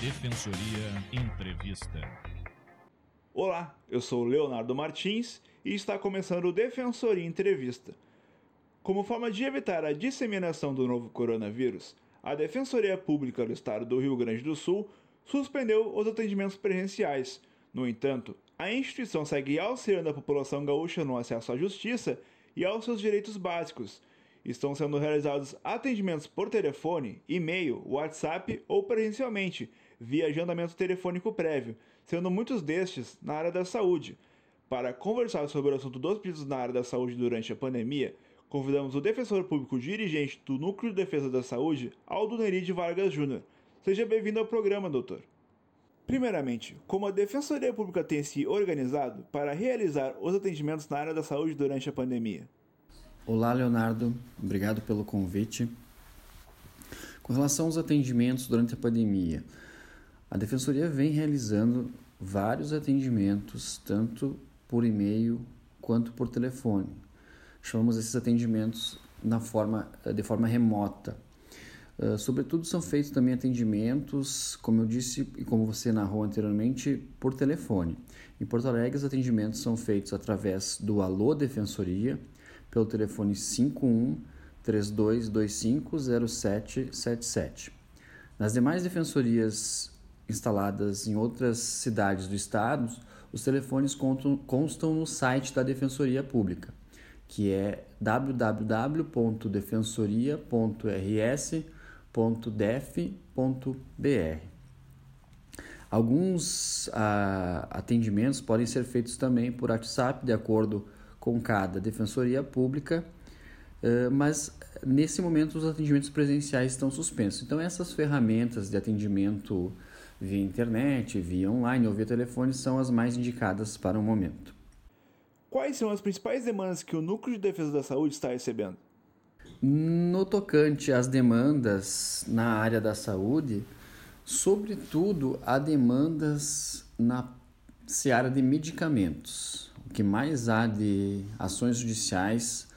Defensoria Entrevista. Olá, eu sou Leonardo Martins e está começando o Defensoria Entrevista. Como forma de evitar a disseminação do novo coronavírus, a Defensoria Pública do Estado do Rio Grande do Sul suspendeu os atendimentos presenciais. No entanto, a instituição segue auxiliando a população gaúcha no acesso à justiça e aos seus direitos básicos. Estão sendo realizados atendimentos por telefone, e-mail, WhatsApp ou presencialmente, via agendamento telefônico prévio, sendo muitos destes na área da saúde. Para conversar sobre o assunto dos pedidos na área da saúde durante a pandemia, convidamos o defensor público dirigente do Núcleo de Defesa da Saúde, Aldo Neride Vargas Júnior. Seja bem-vindo ao programa, doutor. Primeiramente, como a Defensoria Pública tem se organizado para realizar os atendimentos na área da saúde durante a pandemia? Olá, Leonardo. Obrigado pelo convite. Com relação aos atendimentos durante a pandemia, a Defensoria vem realizando vários atendimentos, tanto por e-mail quanto por telefone chamamos esses atendimentos na forma, de forma remota. Uh, sobretudo são feitos também atendimentos, como eu disse e como você narrou anteriormente, por telefone. Em Porto Alegre, os atendimentos são feitos através do Alô Defensoria, pelo telefone 51 3225 0777. Nas demais defensorias instaladas em outras cidades do estado, os telefones constam no site da Defensoria Pública que é www.defensoria.rs.def.br. Alguns ah, atendimentos podem ser feitos também por WhatsApp, de acordo com cada defensoria pública, uh, mas nesse momento os atendimentos presenciais estão suspensos. Então, essas ferramentas de atendimento via internet, via online ou via telefone são as mais indicadas para o momento. Quais são as principais demandas que o Núcleo de Defesa da Saúde está recebendo? No tocante às demandas na área da saúde, sobretudo há demandas na seara de medicamentos. O que mais há de ações judiciais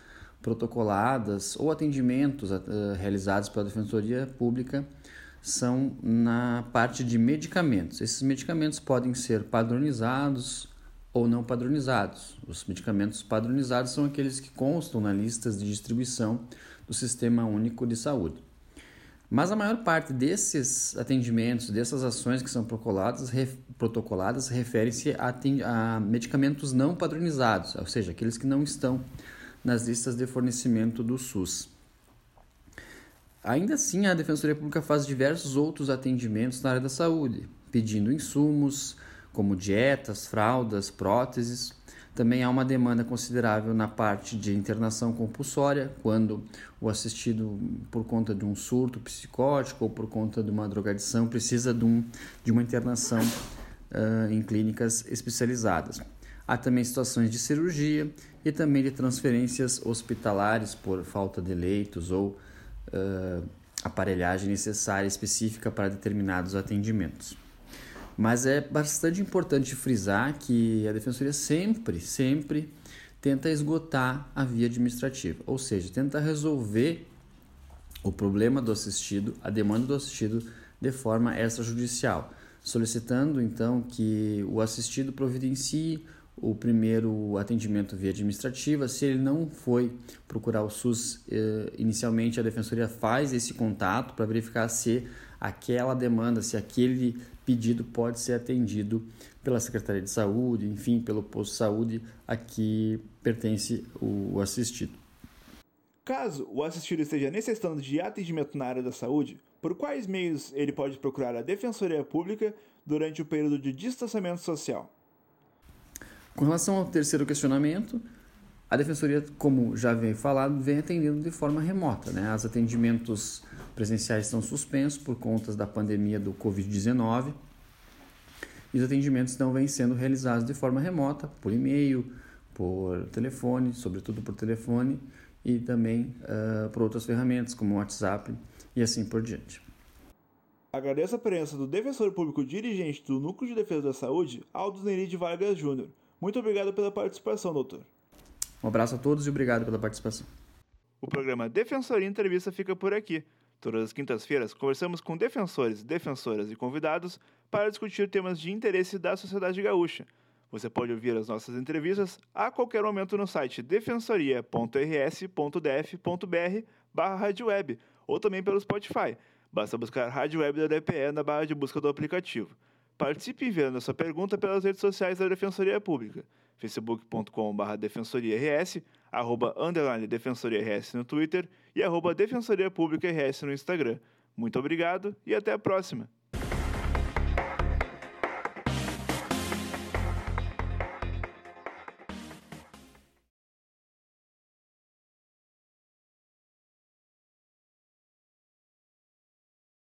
protocoladas ou atendimentos uh, realizados pela Defensoria Pública são na parte de medicamentos. Esses medicamentos podem ser padronizados ou não padronizados. Os medicamentos padronizados são aqueles que constam na listas de distribuição do Sistema Único de Saúde. Mas a maior parte desses atendimentos, dessas ações que são protocoladas, protocoladas refere-se a, a medicamentos não padronizados, ou seja, aqueles que não estão nas listas de fornecimento do SUS. Ainda assim, a Defensoria Pública faz diversos outros atendimentos na área da saúde, pedindo insumos, como dietas, fraldas, próteses. Também há uma demanda considerável na parte de internação compulsória, quando o assistido, por conta de um surto psicótico ou por conta de uma drogadição, precisa de, um, de uma internação uh, em clínicas especializadas. Há também situações de cirurgia e também de transferências hospitalares por falta de leitos ou uh, aparelhagem necessária específica para determinados atendimentos. Mas é bastante importante frisar que a defensoria sempre, sempre tenta esgotar a via administrativa, ou seja, tenta resolver o problema do assistido, a demanda do assistido de forma extrajudicial, solicitando então que o assistido providencie o primeiro atendimento via administrativa. Se ele não foi procurar o SUS eh, inicialmente, a defensoria faz esse contato para verificar se aquela demanda, se aquele pedido pode ser atendido pela Secretaria de Saúde, enfim, pelo posto de saúde a que pertence o assistido. Caso o assistido esteja necessitando de atendimento na área da saúde, por quais meios ele pode procurar a Defensoria Pública durante o período de distanciamento social? Com relação ao terceiro questionamento, a Defensoria, como já vem falado, vem atendendo de forma remota. Né? Os atendimentos presenciais estão suspensos por conta da pandemia do Covid-19 e os atendimentos estão vêm sendo realizados de forma remota, por e-mail, por telefone, sobretudo por telefone, e também uh, por outras ferramentas como WhatsApp e assim por diante. Agradeço a presença do defensor público dirigente do Núcleo de Defesa da Saúde, Aldo Neride Vargas Júnior. Muito obrigado pela participação, doutor. Um abraço a todos e obrigado pela participação. O programa Defensoria Entrevista fica por aqui. Todas as quintas-feiras, conversamos com defensores, defensoras e convidados para discutir temas de interesse da sociedade gaúcha. Você pode ouvir as nossas entrevistas a qualquer momento no site defensoria.rs.df.br barra web ou também pelo Spotify. Basta buscar Rádio Web da DPE na barra de busca do aplicativo. Participe enviando a sua pergunta pelas redes sociais da Defensoria Pública, facebook.com.br defensoriars, arroba underline defensoriars no Twitter e arroba defensoria no Instagram. Muito obrigado e até a próxima!